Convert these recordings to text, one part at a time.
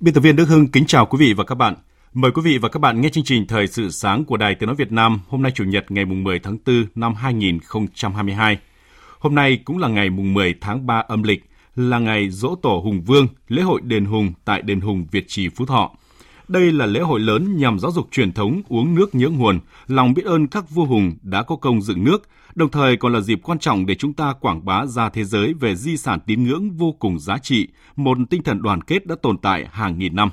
Biên tập viên Đức Hưng kính chào quý vị và các bạn. Mời quý vị và các bạn nghe chương trình Thời sự sáng của Đài Tiếng Nói Việt Nam hôm nay Chủ nhật ngày 10 tháng 4 năm 2022. Hôm nay cũng là ngày 10 tháng 3 âm lịch, là ngày Dỗ Tổ Hùng Vương, lễ hội đền Hùng tại đền Hùng Việt Trì Phú Thọ. Đây là lễ hội lớn nhằm giáo dục truyền thống uống nước nhớ nguồn, lòng biết ơn các vua hùng đã có công dựng nước, đồng thời còn là dịp quan trọng để chúng ta quảng bá ra thế giới về di sản tín ngưỡng vô cùng giá trị, một tinh thần đoàn kết đã tồn tại hàng nghìn năm.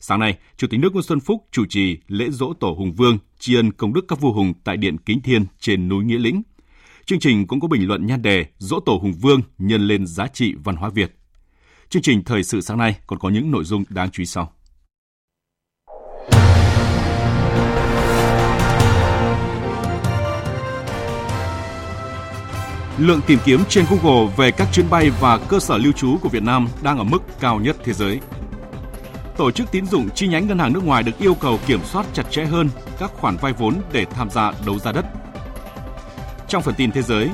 Sáng nay, Chủ tịch nước Nguyễn Xuân Phúc chủ trì lễ dỗ tổ Hùng Vương, tri ân công đức các vua hùng tại Điện Kính Thiên trên núi Nghĩa Lĩnh. Chương trình cũng có bình luận nhan đề Dỗ tổ Hùng Vương nhân lên giá trị văn hóa Việt. Chương trình thời sự sáng nay còn có những nội dung đáng chú ý sau. Lượng tìm kiếm trên Google về các chuyến bay và cơ sở lưu trú của Việt Nam đang ở mức cao nhất thế giới. Tổ chức tín dụng chi nhánh ngân hàng nước ngoài được yêu cầu kiểm soát chặt chẽ hơn các khoản vay vốn để tham gia đấu giá đất. Trong phần tin thế giới,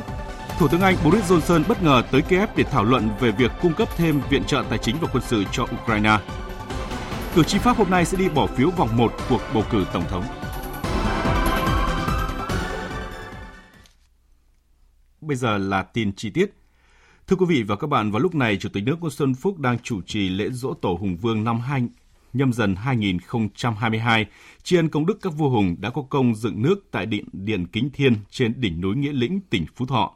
Thủ tướng Anh Boris Johnson bất ngờ tới Kiev để thảo luận về việc cung cấp thêm viện trợ tài chính và quân sự cho Ukraine. Cử tri Pháp hôm nay sẽ đi bỏ phiếu vòng 1 cuộc bầu cử tổng thống. Bây giờ là tin chi tiết. Thưa quý vị và các bạn, vào lúc này, Chủ tịch nước Nguyễn Xuân Phúc đang chủ trì lễ dỗ tổ Hùng Vương năm 2 nhâm dần 2022, tri ân công đức các vua hùng đã có công dựng nước tại điện Điện Kính Thiên trên đỉnh núi Nghĩa Lĩnh, tỉnh Phú Thọ.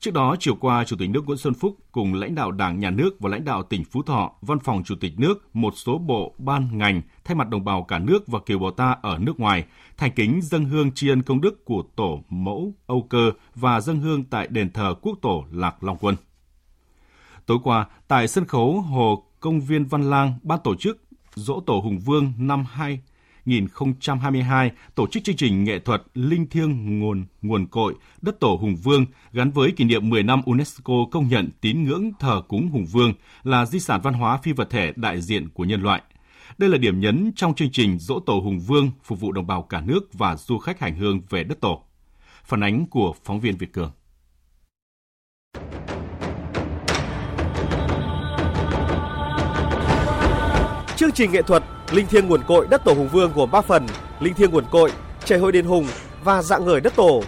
Trước đó, chiều qua, Chủ tịch nước Nguyễn Xuân Phúc cùng lãnh đạo Đảng, Nhà nước và lãnh đạo tỉnh Phú Thọ, Văn phòng Chủ tịch nước, một số bộ, ban, ngành, thay mặt đồng bào cả nước và kiều bào ta ở nước ngoài, thành kính dân hương tri ân công đức của Tổ mẫu Âu Cơ và dân hương tại đền thờ Quốc Tổ Lạc Long Quân. Tối qua, tại sân khấu Hồ Công viên Văn Lang, ban tổ chức Dỗ Tổ Hùng Vương năm 2022 2022 tổ chức chương trình nghệ thuật Linh thiêng nguồn nguồn cội, đất tổ Hùng Vương gắn với kỷ niệm 10 năm UNESCO công nhận tín ngưỡng thờ cúng Hùng Vương là di sản văn hóa phi vật thể đại diện của nhân loại. Đây là điểm nhấn trong chương trình Dỗ Tổ Hùng Vương phục vụ đồng bào cả nước và du khách hành hương về đất tổ. Phản ánh của phóng viên Việt Cường. Chương trình nghệ thuật Linh thiêng nguồn cội đất tổ Hùng Vương gồm 3 phần: Linh thiêng nguồn cội, Chảy hội đền Hùng và Dạng ngời đất tổ.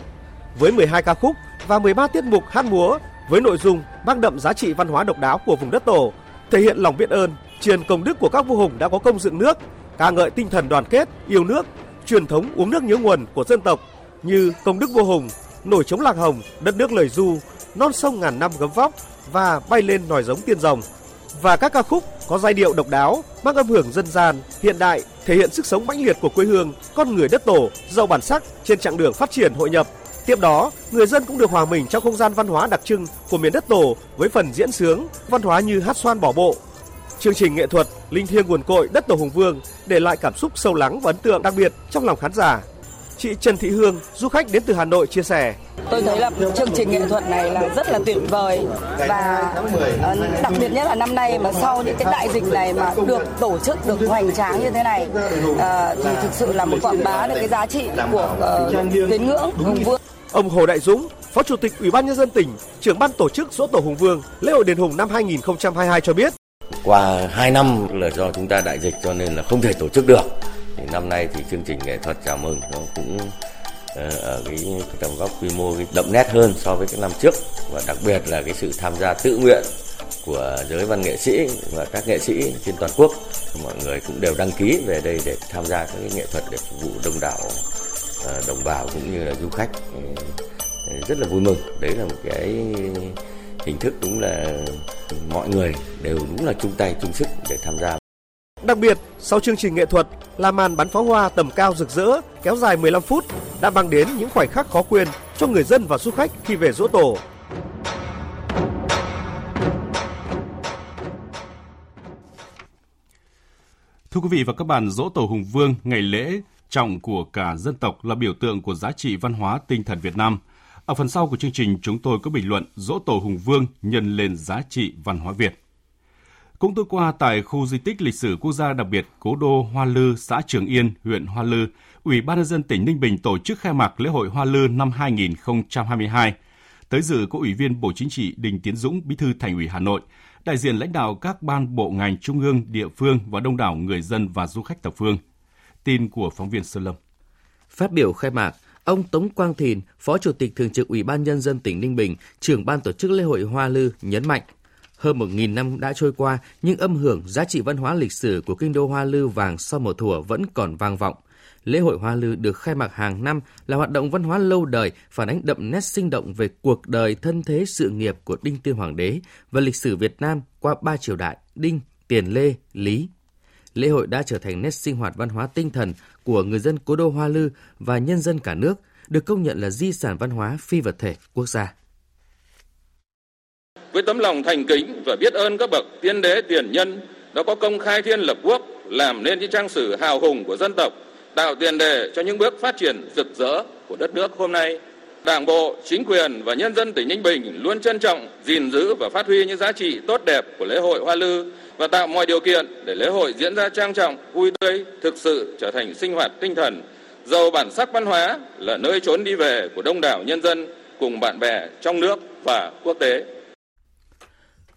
Với 12 ca khúc và 13 tiết mục hát múa với nội dung mang đậm giá trị văn hóa độc đáo của vùng đất tổ, thể hiện lòng biết ơn, truyền công đức của các vua hùng đã có công dựng nước, ca ngợi tinh thần đoàn kết, yêu nước, truyền thống uống nước nhớ nguồn của dân tộc như công đức vua hùng, nổi chống lạc hồng, đất nước lời du, non sông ngàn năm gấm vóc và bay lên nòi giống tiên rồng và các ca khúc có giai điệu độc đáo, mang âm hưởng dân gian, hiện đại, thể hiện sức sống mãnh liệt của quê hương, con người đất tổ, giàu bản sắc trên chặng đường phát triển hội nhập. Tiếp đó, người dân cũng được hòa mình trong không gian văn hóa đặc trưng của miền đất tổ với phần diễn sướng, văn hóa như hát xoan bỏ bộ. Chương trình nghệ thuật Linh thiêng nguồn cội đất tổ Hùng Vương để lại cảm xúc sâu lắng và ấn tượng đặc biệt trong lòng khán giả. Chị Trần Thị Hương, du khách đến từ Hà Nội chia sẻ. Tôi thấy là chương trình nghệ thuật này là rất là tuyệt vời và ờ, đặc biệt nhất là năm nay mà sau những cái đại dịch này mà được tổ chức được hoành tráng như thế này ờ, thì thực sự là một quảng bá được cái giá trị của uh, tín ngưỡng Hùng Vương. Ông Hồ Đại Dũng, Phó Chủ tịch Ủy ban nhân dân tỉnh, trưởng ban tổ chức Dỗ Tổ Hùng Vương, lễ hội đền Hùng năm 2022 cho biết. Qua 2 năm là do chúng ta đại dịch cho nên là không thể tổ chức được. Thì năm nay thì chương trình nghệ thuật chào mừng nó cũng ờ, ở cái tầm góc quy mô cái đậm nét hơn so với các năm trước. Và đặc biệt là cái sự tham gia tự nguyện của giới văn nghệ sĩ và các nghệ sĩ trên toàn quốc. Mọi người cũng đều đăng ký về đây để tham gia các cái nghệ thuật để phục vụ đông đảo ờ, đồng bào cũng như là du khách. Rất là vui mừng. Đấy là một cái hình thức đúng là mọi người đều đúng là chung tay, chung sức để tham gia. Đặc biệt, sau chương trình nghệ thuật là màn bắn pháo hoa tầm cao rực rỡ kéo dài 15 phút đã mang đến những khoảnh khắc khó quên cho người dân và du khách khi về dỗ tổ. Thưa quý vị và các bạn, dỗ tổ Hùng Vương, ngày lễ trọng của cả dân tộc là biểu tượng của giá trị văn hóa tinh thần Việt Nam. Ở phần sau của chương trình, chúng tôi có bình luận dỗ tổ Hùng Vương nhân lên giá trị văn hóa Việt. Cũng tối qua tại khu di tích lịch sử quốc gia đặc biệt Cố đô Hoa Lư, xã Trường Yên, huyện Hoa Lư, Ủy ban nhân dân tỉnh Ninh Bình tổ chức khai mạc lễ hội Hoa Lư năm 2022. Tới dự có Ủy viên Bộ Chính trị Đình Tiến Dũng, Bí thư Thành ủy Hà Nội, đại diện lãnh đạo các ban bộ ngành trung ương, địa phương và đông đảo người dân và du khách thập phương. Tin của phóng viên Sơn Lâm. Phát biểu khai mạc, ông Tống Quang Thìn, Phó Chủ tịch Thường trực Ủy ban Nhân dân tỉnh Ninh Bình, trưởng ban tổ chức lễ hội Hoa Lư nhấn mạnh, hơn một nghìn năm đã trôi qua, nhưng âm hưởng giá trị văn hóa lịch sử của kinh đô Hoa Lư vàng sau mùa thủa vẫn còn vang vọng. Lễ hội Hoa Lư được khai mạc hàng năm là hoạt động văn hóa lâu đời, phản ánh đậm nét sinh động về cuộc đời thân thế sự nghiệp của Đinh Tiên Hoàng đế và lịch sử Việt Nam qua ba triều đại Đinh, Tiền Lê, Lý. Lễ hội đã trở thành nét sinh hoạt văn hóa tinh thần của người dân cố đô Hoa Lư và nhân dân cả nước, được công nhận là di sản văn hóa phi vật thể quốc gia. Với tấm lòng thành kính và biết ơn các bậc tiên đế tiền nhân đã có công khai thiên lập quốc, làm nên những trang sử hào hùng của dân tộc, tạo tiền đề cho những bước phát triển rực rỡ của đất nước hôm nay. Đảng bộ, chính quyền và nhân dân tỉnh Ninh Bình luôn trân trọng, gìn giữ và phát huy những giá trị tốt đẹp của lễ hội Hoa Lư và tạo mọi điều kiện để lễ hội diễn ra trang trọng, vui tươi, thực sự trở thành sinh hoạt tinh thần, giàu bản sắc văn hóa là nơi trốn đi về của đông đảo nhân dân cùng bạn bè trong nước và quốc tế.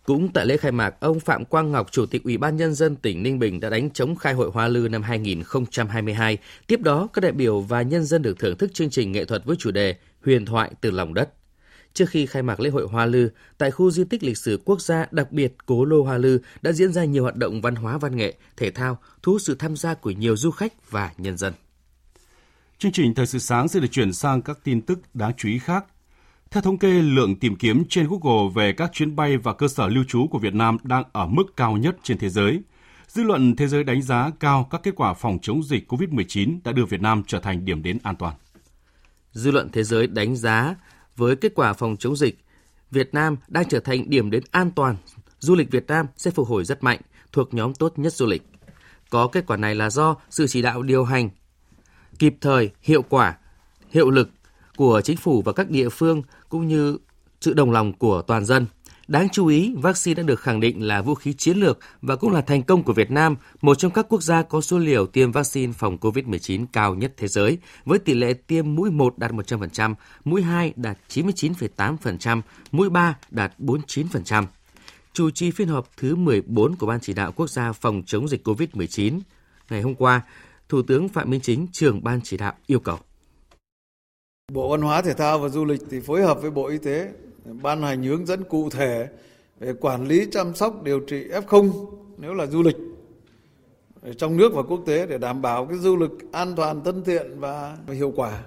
Cũng tại lễ khai mạc, ông Phạm Quang Ngọc, Chủ tịch Ủy ban Nhân dân tỉnh Ninh Bình đã đánh chống khai hội Hoa Lư năm 2022. Tiếp đó, các đại biểu và nhân dân được thưởng thức chương trình nghệ thuật với chủ đề Huyền thoại từ lòng đất. Trước khi khai mạc lễ hội Hoa Lư, tại khu di tích lịch sử quốc gia đặc biệt Cố Lô Hoa Lư đã diễn ra nhiều hoạt động văn hóa văn nghệ, thể thao, thu hút sự tham gia của nhiều du khách và nhân dân. Chương trình Thời sự sáng sẽ được chuyển sang các tin tức đáng chú ý khác. Theo thống kê, lượng tìm kiếm trên Google về các chuyến bay và cơ sở lưu trú của Việt Nam đang ở mức cao nhất trên thế giới. Dư luận thế giới đánh giá cao các kết quả phòng chống dịch COVID-19 đã đưa Việt Nam trở thành điểm đến an toàn. Dư luận thế giới đánh giá với kết quả phòng chống dịch, Việt Nam đang trở thành điểm đến an toàn. Du lịch Việt Nam sẽ phục hồi rất mạnh, thuộc nhóm tốt nhất du lịch. Có kết quả này là do sự chỉ đạo điều hành kịp thời, hiệu quả, hiệu lực của chính phủ và các địa phương cũng như sự đồng lòng của toàn dân. Đáng chú ý, vaccine đã được khẳng định là vũ khí chiến lược và cũng là thành công của Việt Nam, một trong các quốc gia có số liều tiêm vaccine phòng COVID-19 cao nhất thế giới, với tỷ lệ tiêm mũi 1 đạt 100%, mũi 2 đạt 99,8%, mũi 3 đạt 49%. Chủ trì phiên họp thứ 14 của Ban chỉ đạo quốc gia phòng chống dịch COVID-19 ngày hôm qua, Thủ tướng Phạm Minh Chính, trưởng Ban chỉ đạo yêu cầu Bộ Văn hóa Thể thao và Du lịch thì phối hợp với Bộ Y tế ban hành hướng dẫn cụ thể về quản lý chăm sóc điều trị F0 nếu là du lịch trong nước và quốc tế để đảm bảo cái du lịch an toàn, thân thiện và hiệu quả.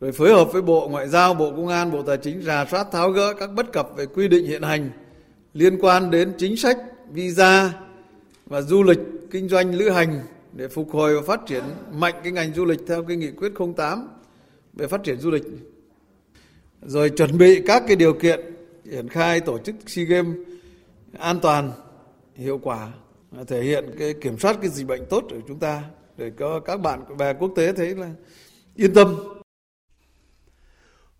Rồi phối hợp với Bộ Ngoại giao, Bộ Công an, Bộ Tài chính rà soát tháo gỡ các bất cập về quy định hiện hành liên quan đến chính sách visa và du lịch kinh doanh lữ hành để phục hồi và phát triển mạnh cái ngành du lịch theo cái nghị quyết 08 về phát triển du lịch rồi chuẩn bị các cái điều kiện triển khai tổ chức SEA Games an toàn, hiệu quả, thể hiện cái kiểm soát cái dịch bệnh tốt của chúng ta để có các bạn bè quốc tế thấy là yên tâm.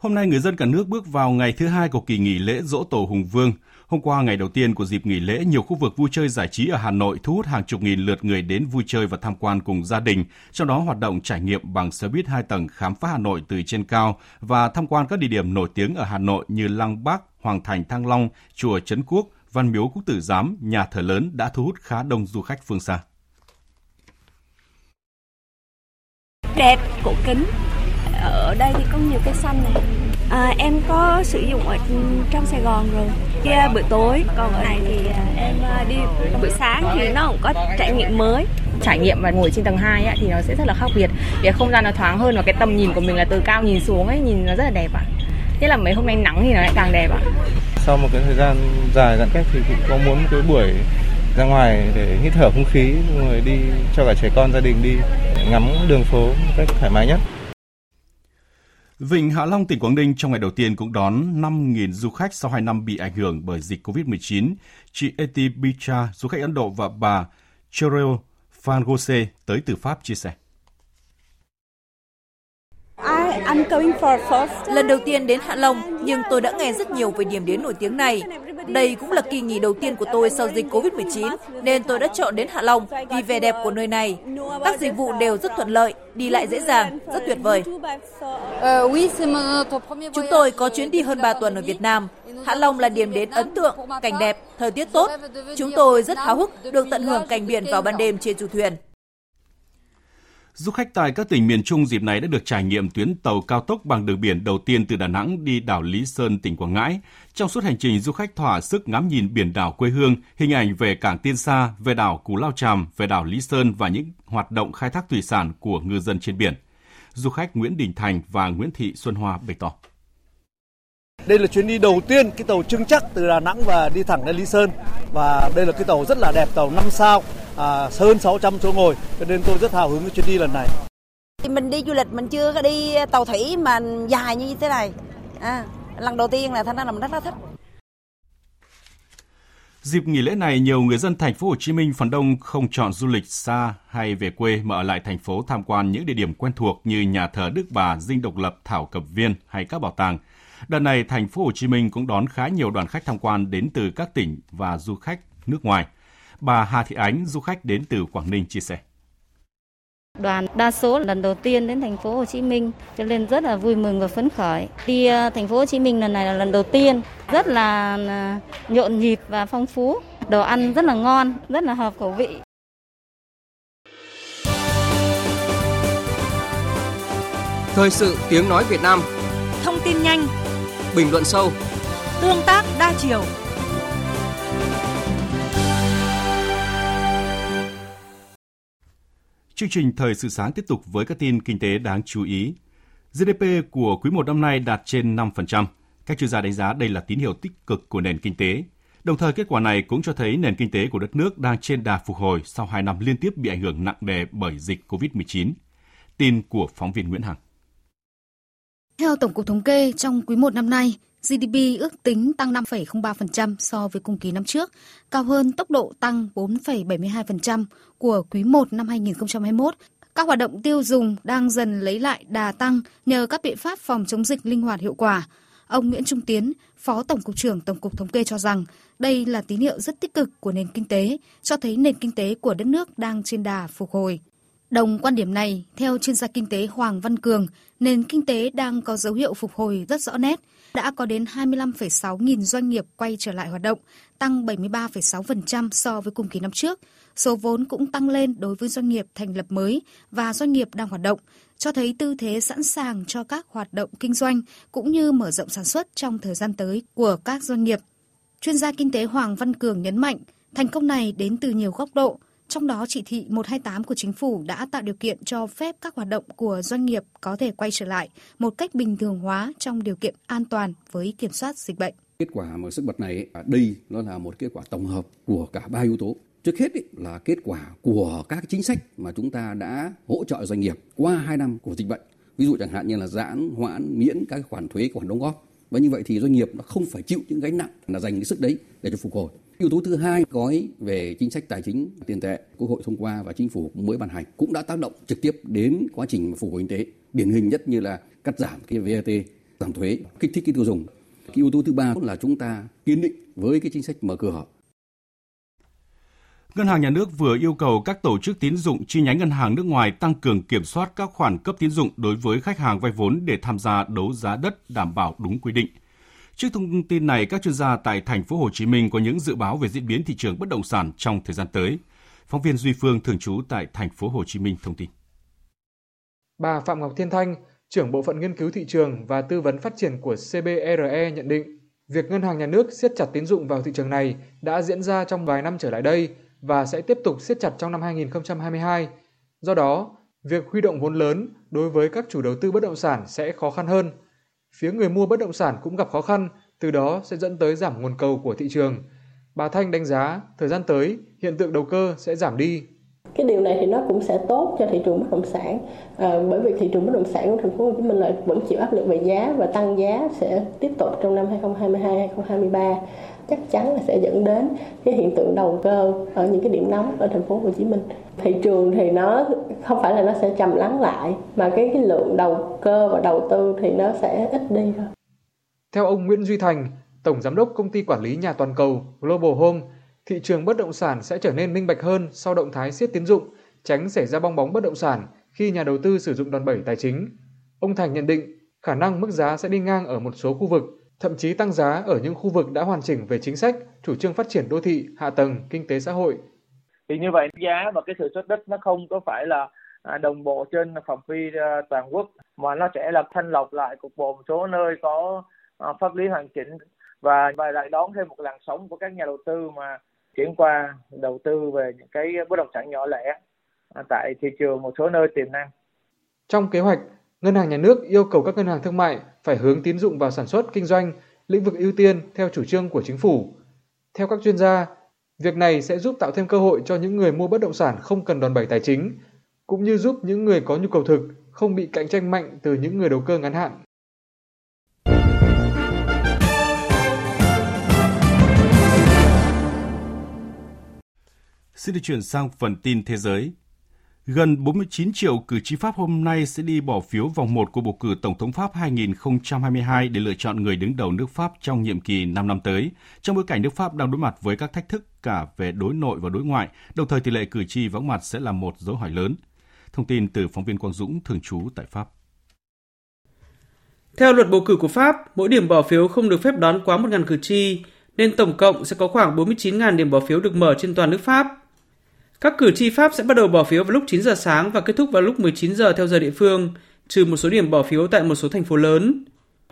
Hôm nay người dân cả nước bước vào ngày thứ hai của kỳ nghỉ lễ Dỗ Tổ Hùng Vương. Hôm qua, ngày đầu tiên của dịp nghỉ lễ, nhiều khu vực vui chơi giải trí ở Hà Nội thu hút hàng chục nghìn lượt người đến vui chơi và tham quan cùng gia đình, trong đó hoạt động trải nghiệm bằng xe buýt hai tầng khám phá Hà Nội từ trên cao và tham quan các địa điểm nổi tiếng ở Hà Nội như Lăng Bác, Hoàng Thành Thăng Long, Chùa Trấn Quốc, Văn Miếu Quốc Tử Giám, nhà thờ lớn đã thu hút khá đông du khách phương xa. Đẹp, cổ kính, ở đây thì có nhiều cây xanh này à, em có sử dụng ở trong Sài Gòn rồi kia buổi tối còn ở này thì à, em à, đi buổi sáng thì nó cũng có trải nghiệm mới trải nghiệm và ngồi trên tầng 2 ấy, thì nó sẽ rất là khác biệt cái không gian nó thoáng hơn và cái tầm nhìn của mình là từ cao nhìn xuống ấy nhìn nó rất là đẹp ạ à. nhất là mấy hôm nay nắng thì nó lại càng đẹp ạ à. sau một cái thời gian dài giãn cách thì cũng có muốn một cái buổi ra ngoài để hít thở không khí rồi đi cho cả trẻ con gia đình đi ngắm đường phố một cách thoải mái nhất. Vịnh Hạ Long, tỉnh Quảng Ninh trong ngày đầu tiên cũng đón 5.000 du khách sau 2 năm bị ảnh hưởng bởi dịch COVID-19. Chị Eti Bicha, du khách Ấn Độ và bà Cheryl Fangose tới từ Pháp chia sẻ. Lần đầu tiên đến Hạ Long, nhưng tôi đã nghe rất nhiều về điểm đến nổi tiếng này. Đây cũng là kỳ nghỉ đầu tiên của tôi sau dịch Covid-19, nên tôi đã chọn đến Hạ Long vì vẻ đẹp của nơi này. Các dịch vụ đều rất thuận lợi, đi lại dễ dàng, rất tuyệt vời. Chúng tôi có chuyến đi hơn 3 tuần ở Việt Nam. Hạ Long là điểm đến ấn tượng, cảnh đẹp, thời tiết tốt. Chúng tôi rất háo hức được tận hưởng cảnh biển vào ban đêm trên du thuyền. Du khách tại các tỉnh miền Trung dịp này đã được trải nghiệm tuyến tàu cao tốc bằng đường biển đầu tiên từ Đà Nẵng đi đảo Lý Sơn, tỉnh Quảng Ngãi. Trong suốt hành trình, du khách thỏa sức ngắm nhìn biển đảo quê hương, hình ảnh về cảng Tiên Sa, về đảo Cú Lao Tràm, về đảo Lý Sơn và những hoạt động khai thác thủy sản của ngư dân trên biển. Du khách Nguyễn Đình Thành và Nguyễn Thị Xuân Hoa bày tỏ. Đây là chuyến đi đầu tiên cái tàu trưng chắc từ Đà Nẵng và đi thẳng đến Lý Sơn và đây là cái tàu rất là đẹp, tàu 5 sao, à, hơn 600 chỗ ngồi cho nên tôi rất hào hứng với chuyến đi lần này. Mình đi du lịch mình chưa có đi tàu thủy mà dài như thế này. À, lần đầu tiên là thành ra là mình rất là thích. Dịp nghỉ lễ này, nhiều người dân thành phố Hồ Chí Minh phần đông không chọn du lịch xa hay về quê mà ở lại thành phố tham quan những địa điểm quen thuộc như nhà thờ Đức Bà, Dinh Độc Lập, Thảo Cầm Viên hay các bảo tàng. Đợt này, thành phố Hồ Chí Minh cũng đón khá nhiều đoàn khách tham quan đến từ các tỉnh và du khách nước ngoài. Bà Hà Thị Ánh, du khách đến từ Quảng Ninh chia sẻ. Đoàn đa số lần đầu tiên đến thành phố Hồ Chí Minh cho nên rất là vui mừng và phấn khởi. Đi ờ, thành phố Hồ Chí Minh lần này là lần đầu tiên, rất là ờ, nhộn nhịp và phong phú. Đồ ăn rất là ngon, rất là hợp khẩu vị. Thời sự tiếng nói Việt Nam Thông tin nhanh Bình luận sâu Tương tác đa chiều Chương trình Thời sự sáng tiếp tục với các tin kinh tế đáng chú ý. GDP của quý 1 năm nay đạt trên 5%. Các chuyên gia đánh giá đây là tín hiệu tích cực của nền kinh tế. Đồng thời kết quả này cũng cho thấy nền kinh tế của đất nước đang trên đà phục hồi sau 2 năm liên tiếp bị ảnh hưởng nặng nề bởi dịch COVID-19. Tin của phóng viên Nguyễn Hằng. Theo Tổng cục Thống kê, trong quý 1 năm nay, GDP ước tính tăng 5,03% so với cùng kỳ năm trước, cao hơn tốc độ tăng 4,72% của quý 1 năm 2021. Các hoạt động tiêu dùng đang dần lấy lại đà tăng nhờ các biện pháp phòng chống dịch linh hoạt hiệu quả. Ông Nguyễn Trung Tiến, Phó Tổng cục trưởng Tổng cục Thống kê cho rằng đây là tín hiệu rất tích cực của nền kinh tế, cho thấy nền kinh tế của đất nước đang trên đà phục hồi. Đồng quan điểm này, theo chuyên gia kinh tế Hoàng Văn Cường, nền kinh tế đang có dấu hiệu phục hồi rất rõ nét. Đã có đến 25,6 nghìn doanh nghiệp quay trở lại hoạt động, tăng 73,6% so với cùng kỳ năm trước. Số vốn cũng tăng lên đối với doanh nghiệp thành lập mới và doanh nghiệp đang hoạt động, cho thấy tư thế sẵn sàng cho các hoạt động kinh doanh cũng như mở rộng sản xuất trong thời gian tới của các doanh nghiệp. Chuyên gia kinh tế Hoàng Văn Cường nhấn mạnh, thành công này đến từ nhiều góc độ, trong đó chỉ thị 128 của chính phủ đã tạo điều kiện cho phép các hoạt động của doanh nghiệp có thể quay trở lại một cách bình thường hóa trong điều kiện an toàn với kiểm soát dịch bệnh. Kết quả mà sức bật này à, đây nó là một kết quả tổng hợp của cả ba yếu tố. Trước hết ý, là kết quả của các chính sách mà chúng ta đã hỗ trợ doanh nghiệp qua 2 năm của dịch bệnh. Ví dụ chẳng hạn như là giãn, hoãn, miễn các khoản thuế, khoản đóng góp. Và như vậy thì doanh nghiệp nó không phải chịu những gánh nặng là dành cái sức đấy để cho phục hồi. Yếu tố thứ hai, gói về chính sách tài chính tiền tệ Quốc hội thông qua và chính phủ mới ban hành cũng đã tác động trực tiếp đến quá trình phục hồi kinh tế. Điển hình nhất như là cắt giảm cái VAT, giảm thuế, kích thích cái tiêu dùng. Cái yếu tố thứ ba là chúng ta kiên định với cái chính sách mở cửa Ngân hàng Nhà nước vừa yêu cầu các tổ chức tín dụng chi nhánh ngân hàng nước ngoài tăng cường kiểm soát các khoản cấp tín dụng đối với khách hàng vay vốn để tham gia đấu giá đất đảm bảo đúng quy định. Trước thông tin này, các chuyên gia tại thành phố Hồ Chí Minh có những dự báo về diễn biến thị trường bất động sản trong thời gian tới. Phóng viên Duy Phương thường trú tại thành phố Hồ Chí Minh thông tin. Bà Phạm Ngọc Thiên Thanh, trưởng bộ phận nghiên cứu thị trường và tư vấn phát triển của CBRE nhận định, việc ngân hàng nhà nước siết chặt tín dụng vào thị trường này đã diễn ra trong vài năm trở lại đây và sẽ tiếp tục siết chặt trong năm 2022. Do đó, việc huy động vốn lớn đối với các chủ đầu tư bất động sản sẽ khó khăn hơn. Phía người mua bất động sản cũng gặp khó khăn từ đó sẽ dẫn tới giảm nguồn cầu của thị trường. Bà Thanh đánh giá thời gian tới hiện tượng đầu cơ sẽ giảm đi cái điều này thì nó cũng sẽ tốt cho thị trường bất động sản à, bởi vì thị trường bất động sản của thành phố Hồ Chí Minh là vẫn chịu áp lực về giá và tăng giá sẽ tiếp tục trong năm 2022 2023 chắc chắn là sẽ dẫn đến cái hiện tượng đầu cơ ở những cái điểm nóng ở thành phố Hồ Chí Minh. Thị trường thì nó không phải là nó sẽ trầm lắng lại mà cái cái lượng đầu cơ và đầu tư thì nó sẽ ít đi thôi. Theo ông Nguyễn Duy Thành, Tổng Giám đốc Công ty Quản lý Nhà Toàn cầu Global Home, thị trường bất động sản sẽ trở nên minh bạch hơn sau động thái siết tín dụng, tránh xảy ra bong bóng bất động sản khi nhà đầu tư sử dụng đòn bẩy tài chính. Ông Thành nhận định khả năng mức giá sẽ đi ngang ở một số khu vực, thậm chí tăng giá ở những khu vực đã hoàn chỉnh về chính sách, chủ trương phát triển đô thị, hạ tầng, kinh tế xã hội. Thì như vậy giá và cái sự xuất đất nó không có phải là à, đồng bộ trên phạm vi à, toàn quốc mà nó sẽ là thanh lọc lại cục bộ một số nơi có à, pháp lý hoàn chỉnh và và lại đón thêm một làn sóng của các nhà đầu tư mà chuyển qua đầu tư về những cái bất động sản nhỏ lẻ tại thị trường một số nơi tiềm năng. Trong kế hoạch, Ngân hàng Nhà nước yêu cầu các ngân hàng thương mại phải hướng tín dụng vào sản xuất kinh doanh, lĩnh vực ưu tiên theo chủ trương của chính phủ. Theo các chuyên gia, việc này sẽ giúp tạo thêm cơ hội cho những người mua bất động sản không cần đòn bẩy tài chính, cũng như giúp những người có nhu cầu thực không bị cạnh tranh mạnh từ những người đầu cơ ngắn hạn. Xin được chuyển sang phần tin thế giới. Gần 49 triệu cử tri Pháp hôm nay sẽ đi bỏ phiếu vòng 1 của bầu cử Tổng thống Pháp 2022 để lựa chọn người đứng đầu nước Pháp trong nhiệm kỳ 5 năm tới, trong bối cảnh nước Pháp đang đối mặt với các thách thức cả về đối nội và đối ngoại, đồng thời tỷ lệ cử tri vắng mặt sẽ là một dấu hỏi lớn. Thông tin từ phóng viên Quang Dũng, thường trú tại Pháp. Theo luật bầu cử của Pháp, mỗi điểm bỏ phiếu không được phép đón quá 1.000 cử tri, nên tổng cộng sẽ có khoảng 49.000 điểm bỏ phiếu được mở trên toàn nước Pháp. Các cử tri Pháp sẽ bắt đầu bỏ phiếu vào lúc 9 giờ sáng và kết thúc vào lúc 19 giờ theo giờ địa phương, trừ một số điểm bỏ phiếu tại một số thành phố lớn.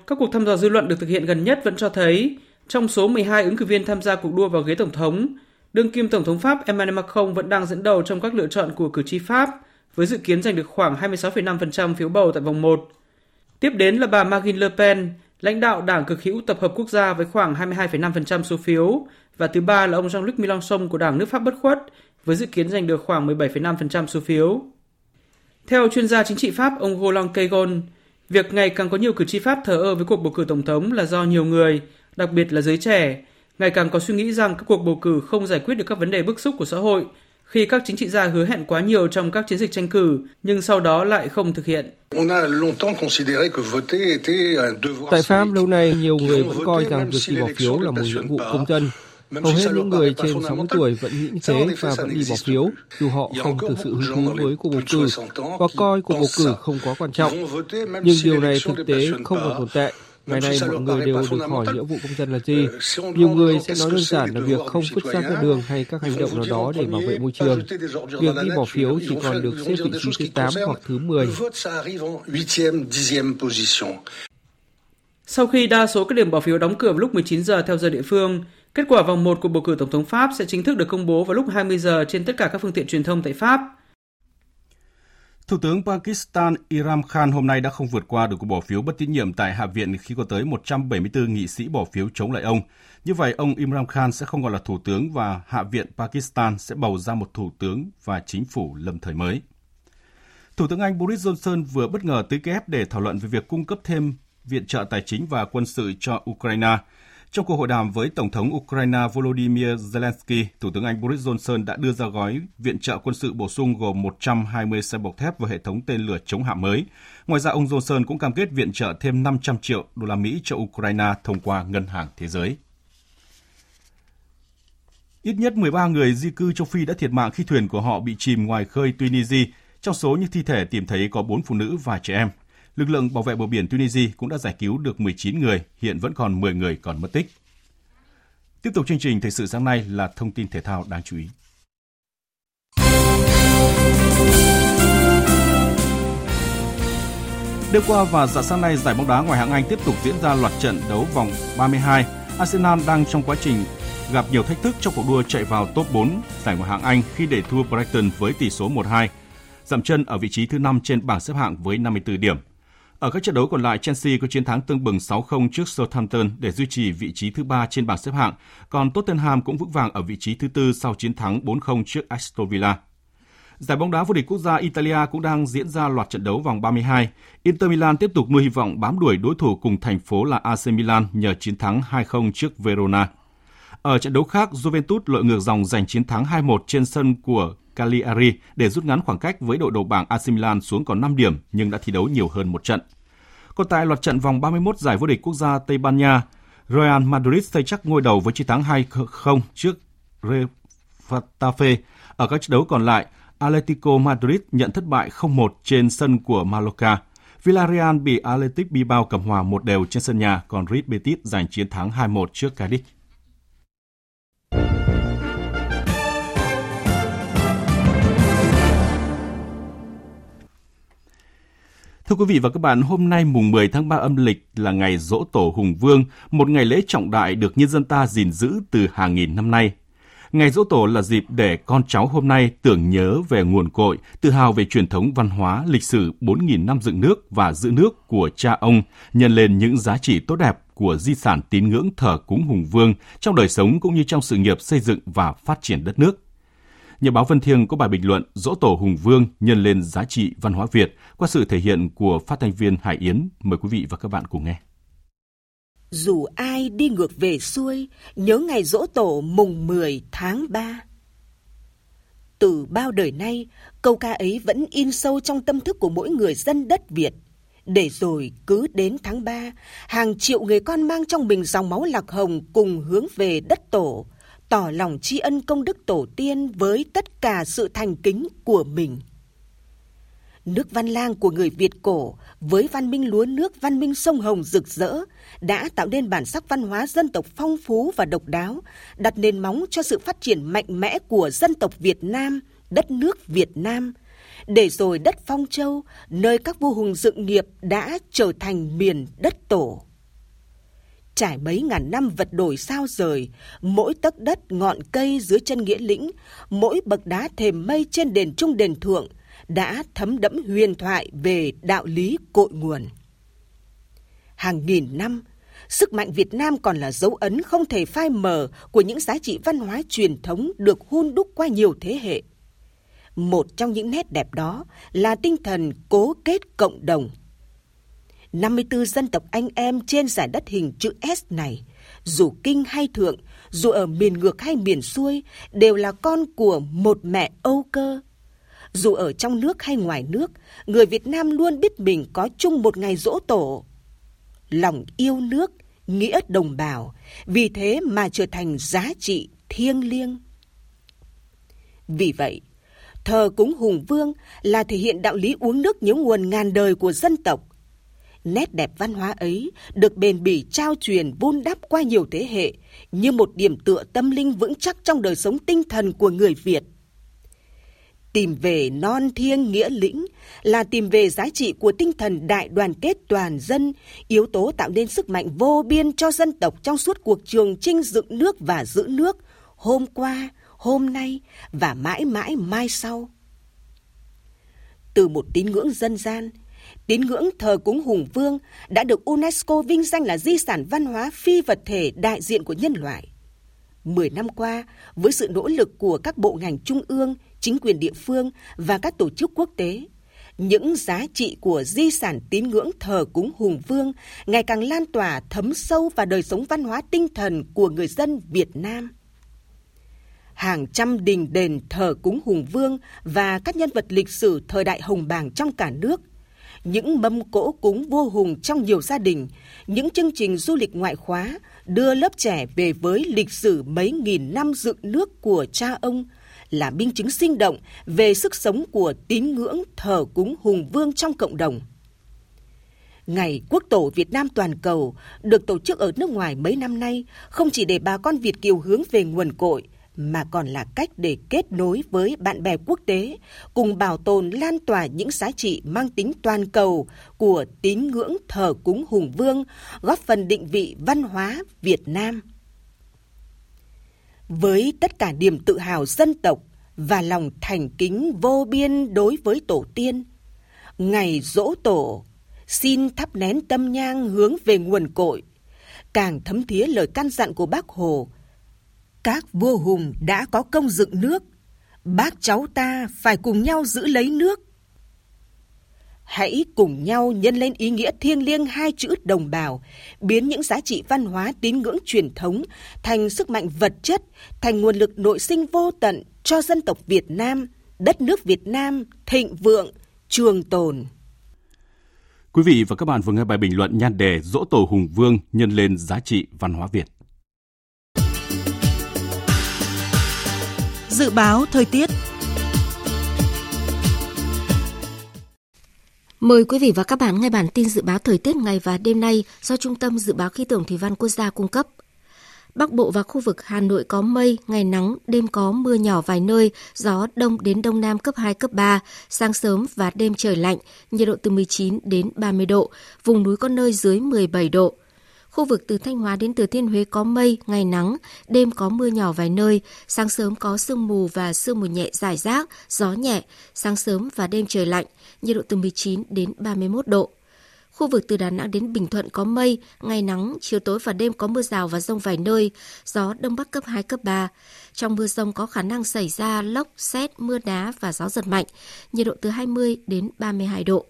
Các cuộc thăm dò dư luận được thực hiện gần nhất vẫn cho thấy, trong số 12 ứng cử viên tham gia cuộc đua vào ghế tổng thống, đương kim tổng thống Pháp Emmanuel Macron vẫn đang dẫn đầu trong các lựa chọn của cử tri Pháp, với dự kiến giành được khoảng 26,5% phiếu bầu tại vòng 1. Tiếp đến là bà Marine Le Pen, lãnh đạo đảng cực hữu tập hợp quốc gia với khoảng 22,5% số phiếu, và thứ ba là ông Jean-Luc Mélenchon của đảng nước Pháp bất khuất với dự kiến giành được khoảng 17,5% số phiếu. Theo chuyên gia chính trị Pháp ông Roland Kegon, việc ngày càng có nhiều cử tri Pháp thờ ơ với cuộc bầu cử tổng thống là do nhiều người, đặc biệt là giới trẻ, ngày càng có suy nghĩ rằng các cuộc bầu cử không giải quyết được các vấn đề bức xúc của xã hội khi các chính trị gia hứa hẹn quá nhiều trong các chiến dịch tranh cử nhưng sau đó lại không thực hiện. Tại Pháp lâu nay nhiều người vẫn coi rằng việc đi bỏ phiếu là một nhiệm vụ công dân Hầu hết những người trên 60 tuổi vẫn nghĩ thế và vẫn đi bỏ phiếu, dù họ không thực sự hứng thú với cuộc bầu cử và coi cuộc bầu cử không quá quan trọng. Nhưng điều này thực tế không còn tồn tại. Ngày nay mọi người đều được hỏi nghĩa vụ công dân là gì. Nhiều người sẽ nói đơn giản là việc không vứt rác ra đường hay các hành động nào đó để bảo vệ môi trường. Việc đi bỏ phiếu chỉ còn được xếp vị trí thứ 8 hoặc thứ 10. Sau khi đa số các điểm bỏ phiếu đóng cửa lúc 19 giờ theo giờ địa phương, Kết quả vòng 1 của bầu cử tổng thống Pháp sẽ chính thức được công bố vào lúc 20 giờ trên tất cả các phương tiện truyền thông tại Pháp. Thủ tướng Pakistan Imran Khan hôm nay đã không vượt qua được cuộc bỏ phiếu bất tín nhiệm tại Hạ viện khi có tới 174 nghị sĩ bỏ phiếu chống lại ông. Như vậy, ông Imran Khan sẽ không còn là thủ tướng và Hạ viện Pakistan sẽ bầu ra một thủ tướng và chính phủ lâm thời mới. Thủ tướng Anh Boris Johnson vừa bất ngờ tới Kiev để thảo luận về việc cung cấp thêm viện trợ tài chính và quân sự cho Ukraine – trong cuộc hội đàm với Tổng thống Ukraine Volodymyr Zelensky, Thủ tướng Anh Boris Johnson đã đưa ra gói viện trợ quân sự bổ sung gồm 120 xe bọc thép và hệ thống tên lửa chống hạm mới. Ngoài ra, ông Johnson cũng cam kết viện trợ thêm 500 triệu đô la Mỹ cho Ukraine thông qua Ngân hàng Thế giới. Ít nhất 13 người di cư châu Phi đã thiệt mạng khi thuyền của họ bị chìm ngoài khơi Tunisia. Trong số những thi thể tìm thấy có 4 phụ nữ và trẻ em lực lượng bảo vệ bờ biển Tunisia cũng đã giải cứu được 19 người, hiện vẫn còn 10 người còn mất tích. Tiếp tục chương trình thời sự sáng nay là thông tin thể thao đáng chú ý. Đêm qua và dạng sáng nay, giải bóng đá ngoài hạng Anh tiếp tục diễn ra loạt trận đấu vòng 32. Arsenal đang trong quá trình gặp nhiều thách thức trong cuộc đua chạy vào top 4 giải ngoại hạng Anh khi để thua Brighton với tỷ số 1-2, giảm chân ở vị trí thứ 5 trên bảng xếp hạng với 54 điểm. Ở các trận đấu còn lại, Chelsea có chiến thắng tương bừng 6-0 trước Southampton để duy trì vị trí thứ ba trên bảng xếp hạng, còn Tottenham cũng vững vàng ở vị trí thứ tư sau chiến thắng 4-0 trước Aston Villa. Giải bóng đá vô địch quốc gia Italia cũng đang diễn ra loạt trận đấu vòng 32. Inter Milan tiếp tục nuôi hy vọng bám đuổi đối thủ cùng thành phố là AC Milan nhờ chiến thắng 2-0 trước Verona. Ở trận đấu khác, Juventus lội ngược dòng giành chiến thắng 2-1 trên sân của Cagliari để rút ngắn khoảng cách với đội đầu bảng AC Milan xuống còn 5 điểm nhưng đã thi đấu nhiều hơn một trận. Còn tại loạt trận vòng 31 giải vô địch quốc gia Tây Ban Nha, Real Madrid xây chắc ngôi đầu với chiến thắng 2-0 trước Retafe. Ở các trận đấu còn lại, Atletico Madrid nhận thất bại 0-1 trên sân của Mallorca. Villarreal bị Athletic Bilbao cầm hòa một đều trên sân nhà, còn Real Betis giành chiến thắng 2-1 trước Cadiz. Thưa quý vị và các bạn, hôm nay mùng 10 tháng 3 âm lịch là ngày dỗ tổ Hùng Vương, một ngày lễ trọng đại được nhân dân ta gìn giữ từ hàng nghìn năm nay. Ngày dỗ tổ là dịp để con cháu hôm nay tưởng nhớ về nguồn cội, tự hào về truyền thống văn hóa, lịch sử 4.000 năm dựng nước và giữ nước của cha ông, nhân lên những giá trị tốt đẹp của di sản tín ngưỡng thờ cúng hùng vương trong đời sống cũng như trong sự nghiệp xây dựng và phát triển đất nước. Nhà báo Vân Thiêng có bài bình luận Dỗ Tổ Hùng Vương nhân lên giá trị văn hóa Việt qua sự thể hiện của phát thanh viên Hải Yến. Mời quý vị và các bạn cùng nghe. Dù ai đi ngược về xuôi, nhớ ngày dỗ tổ mùng 10 tháng 3. Từ bao đời nay, câu ca ấy vẫn in sâu trong tâm thức của mỗi người dân đất Việt. Để rồi cứ đến tháng 3, hàng triệu người con mang trong mình dòng máu lạc hồng cùng hướng về đất tổ, tỏ lòng tri ân công đức tổ tiên với tất cả sự thành kính của mình. Nước Văn Lang của người Việt cổ với văn minh lúa nước văn minh sông Hồng rực rỡ đã tạo nên bản sắc văn hóa dân tộc phong phú và độc đáo, đặt nền móng cho sự phát triển mạnh mẽ của dân tộc Việt Nam, đất nước Việt Nam. Để rồi đất Phong Châu, nơi các vua hùng dựng nghiệp đã trở thành miền đất tổ. Trải mấy ngàn năm vật đổi sao rời, mỗi tấc đất ngọn cây dưới chân nghĩa lĩnh, mỗi bậc đá thềm mây trên đền trung đền thượng – đã thấm đẫm huyền thoại về đạo lý cội nguồn. Hàng nghìn năm, sức mạnh Việt Nam còn là dấu ấn không thể phai mờ của những giá trị văn hóa truyền thống được hun đúc qua nhiều thế hệ. Một trong những nét đẹp đó là tinh thần cố kết cộng đồng. 54 dân tộc anh em trên giải đất hình chữ S này, dù kinh hay thượng, dù ở miền ngược hay miền xuôi, đều là con của một mẹ Âu cơ, dù ở trong nước hay ngoài nước, người Việt Nam luôn biết mình có chung một ngày dỗ tổ. Lòng yêu nước, nghĩa đồng bào, vì thế mà trở thành giá trị thiêng liêng. Vì vậy, thờ cúng hùng vương là thể hiện đạo lý uống nước nhớ nguồn ngàn đời của dân tộc. Nét đẹp văn hóa ấy được bền bỉ trao truyền vun đắp qua nhiều thế hệ như một điểm tựa tâm linh vững chắc trong đời sống tinh thần của người Việt tìm về non thiêng nghĩa lĩnh là tìm về giá trị của tinh thần đại đoàn kết toàn dân, yếu tố tạo nên sức mạnh vô biên cho dân tộc trong suốt cuộc trường chinh dựng nước và giữ nước hôm qua, hôm nay và mãi mãi mai sau. Từ một tín ngưỡng dân gian, tín ngưỡng thờ cúng hùng vương đã được UNESCO vinh danh là di sản văn hóa phi vật thể đại diện của nhân loại. Mười năm qua, với sự nỗ lực của các bộ ngành trung ương, chính quyền địa phương và các tổ chức quốc tế, những giá trị của di sản tín ngưỡng thờ cúng hùng vương ngày càng lan tỏa thấm sâu vào đời sống văn hóa tinh thần của người dân Việt Nam. Hàng trăm đình đền thờ cúng hùng vương và các nhân vật lịch sử thời đại hồng bàng trong cả nước những mâm cỗ cúng vua hùng trong nhiều gia đình, những chương trình du lịch ngoại khóa đưa lớp trẻ về với lịch sử mấy nghìn năm dựng nước của cha ông là minh chứng sinh động về sức sống của tín ngưỡng thờ cúng hùng vương trong cộng đồng. Ngày Quốc tổ Việt Nam toàn cầu được tổ chức ở nước ngoài mấy năm nay không chỉ để bà con Việt Kiều hướng về nguồn cội, mà còn là cách để kết nối với bạn bè quốc tế, cùng bảo tồn lan tỏa những giá trị mang tính toàn cầu của tín ngưỡng thờ cúng hùng vương, góp phần định vị văn hóa Việt Nam. Với tất cả niềm tự hào dân tộc và lòng thành kính vô biên đối với tổ tiên, ngày dỗ tổ xin thắp nén tâm nhang hướng về nguồn cội, càng thấm thía lời căn dặn của bác Hồ. Các vua hùng đã có công dựng nước, bác cháu ta phải cùng nhau giữ lấy nước. Hãy cùng nhau nhân lên ý nghĩa thiêng liêng hai chữ đồng bào, biến những giá trị văn hóa tín ngưỡng truyền thống thành sức mạnh vật chất, thành nguồn lực nội sinh vô tận cho dân tộc Việt Nam, đất nước Việt Nam thịnh vượng, trường tồn. Quý vị và các bạn vừa nghe bài bình luận nhan đề Dỗ tổ Hùng Vương nhân lên giá trị văn hóa Việt. Dự báo thời tiết Mời quý vị và các bạn nghe bản tin dự báo thời tiết ngày và đêm nay do Trung tâm Dự báo Khí tượng Thủy văn Quốc gia cung cấp. Bắc Bộ và khu vực Hà Nội có mây, ngày nắng, đêm có mưa nhỏ vài nơi, gió đông đến đông nam cấp 2, cấp 3, sáng sớm và đêm trời lạnh, nhiệt độ từ 19 đến 30 độ, vùng núi có nơi dưới 17 độ. Khu vực từ Thanh Hóa đến Thừa Thiên Huế có mây, ngày nắng, đêm có mưa nhỏ vài nơi, sáng sớm có sương mù và sương mù nhẹ rải rác, gió nhẹ, sáng sớm và đêm trời lạnh, nhiệt độ từ 19 đến 31 độ. Khu vực từ Đà Nẵng đến Bình Thuận có mây, ngày nắng, chiều tối và đêm có mưa rào và rông vài nơi, gió đông bắc cấp 2, cấp 3. Trong mưa rông có khả năng xảy ra lốc, xét, mưa đá và gió giật mạnh, nhiệt độ từ 20 đến 32 độ.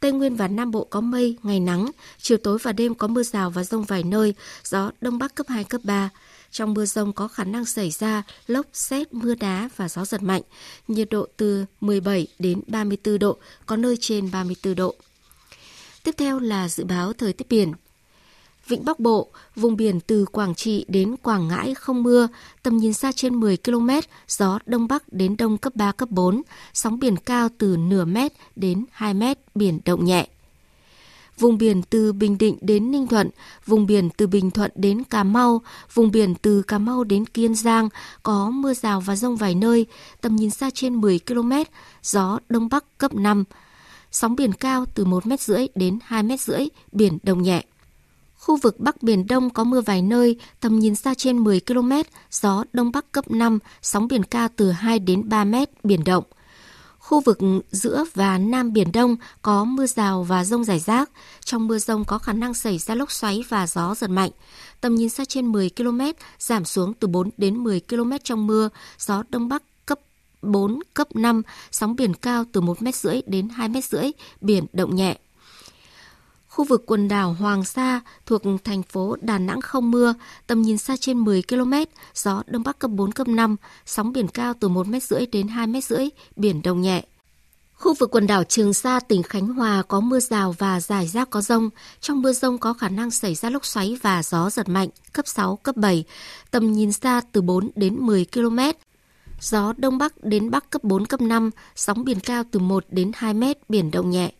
Tây Nguyên và Nam Bộ có mây, ngày nắng, chiều tối và đêm có mưa rào và rông vài nơi, gió đông bắc cấp 2, cấp 3. Trong mưa rông có khả năng xảy ra lốc, xét, mưa đá và gió giật mạnh, nhiệt độ từ 17 đến 34 độ, có nơi trên 34 độ. Tiếp theo là dự báo thời tiết biển. Vịnh Bắc Bộ, vùng biển từ Quảng Trị đến Quảng Ngãi không mưa, tầm nhìn xa trên 10 km, gió Đông Bắc đến Đông cấp 3, cấp 4, sóng biển cao từ nửa mét đến 2 mét, biển động nhẹ. Vùng biển từ Bình Định đến Ninh Thuận, vùng biển từ Bình Thuận đến Cà Mau, vùng biển từ Cà Mau đến Kiên Giang có mưa rào và rông vài nơi, tầm nhìn xa trên 10 km, gió Đông Bắc cấp 5, sóng biển cao từ 1 mét rưỡi đến 2 mét rưỡi, biển động nhẹ. Khu vực Bắc Biển Đông có mưa vài nơi, tầm nhìn xa trên 10 km, gió Đông Bắc cấp 5, sóng biển cao từ 2 đến 3 mét, biển động. Khu vực giữa và Nam Biển Đông có mưa rào và rông rải rác. Trong mưa rông có khả năng xảy ra lốc xoáy và gió giật mạnh. Tầm nhìn xa trên 10 km, giảm xuống từ 4 đến 10 km trong mưa, gió Đông Bắc 4, cấp 5, sóng biển cao từ 1 mét rưỡi đến 2 mét rưỡi, biển động nhẹ. Khu vực quần đảo Hoàng Sa thuộc thành phố Đà Nẵng không mưa, tầm nhìn xa trên 10 km, gió đông bắc cấp 4 cấp 5, sóng biển cao từ 1 mét rưỡi đến 2 mét rưỡi, biển động nhẹ. Khu vực quần đảo Trường Sa, tỉnh Khánh Hòa có mưa rào và rải rác có rông. Trong mưa rông có khả năng xảy ra lốc xoáy và gió giật mạnh, cấp 6, cấp 7. Tầm nhìn xa từ 4 đến 10 km, gió đông bắc đến bắc cấp 4, cấp 5, sóng biển cao từ 1 đến 2 mét, biển động nhẹ.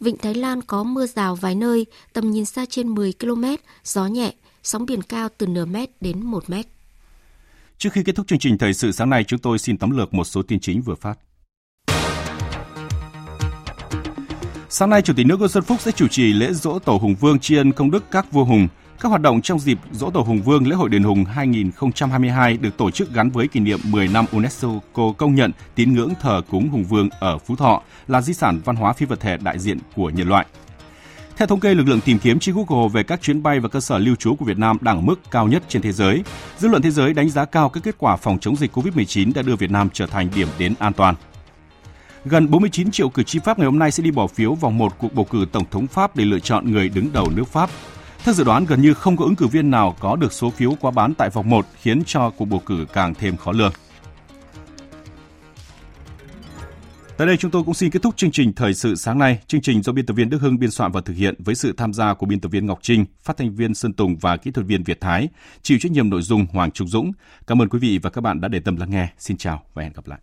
Vịnh Thái Lan có mưa rào vài nơi, tầm nhìn xa trên 10 km, gió nhẹ, sóng biển cao từ nửa mét đến 1 mét. Trước khi kết thúc chương trình thời sự sáng nay, chúng tôi xin tóm lược một số tin chính vừa phát. Sáng nay, Chủ tịch nước Nguyễn Xuân Phúc sẽ chủ trì lễ dỗ tổ Hùng Vương tri ân công đức các vua hùng, các hoạt động trong dịp Dỗ Tổ Hùng Vương lễ hội Đền Hùng 2022 được tổ chức gắn với kỷ niệm 10 năm UNESCO công nhận tín ngưỡng thờ cúng Hùng Vương ở Phú Thọ là di sản văn hóa phi vật thể đại diện của nhân loại. Theo thống kê, lực lượng tìm kiếm trên Google về các chuyến bay và cơ sở lưu trú của Việt Nam đang ở mức cao nhất trên thế giới. Dư luận thế giới đánh giá cao các kết quả phòng chống dịch COVID-19 đã đưa Việt Nam trở thành điểm đến an toàn. Gần 49 triệu cử tri Pháp ngày hôm nay sẽ đi bỏ phiếu vào một cuộc bầu cử tổng thống Pháp để lựa chọn người đứng đầu nước Pháp. Theo dự đoán, gần như không có ứng cử viên nào có được số phiếu quá bán tại vòng 1 khiến cho cuộc bầu cử càng thêm khó lường. Tại đây chúng tôi cũng xin kết thúc chương trình Thời sự sáng nay. Chương trình do biên tập viên Đức Hưng biên soạn và thực hiện với sự tham gia của biên tập viên Ngọc Trinh, phát thanh viên Sơn Tùng và kỹ thuật viên Việt Thái, chịu trách nhiệm nội dung Hoàng Trung Dũng. Cảm ơn quý vị và các bạn đã để tâm lắng nghe. Xin chào và hẹn gặp lại.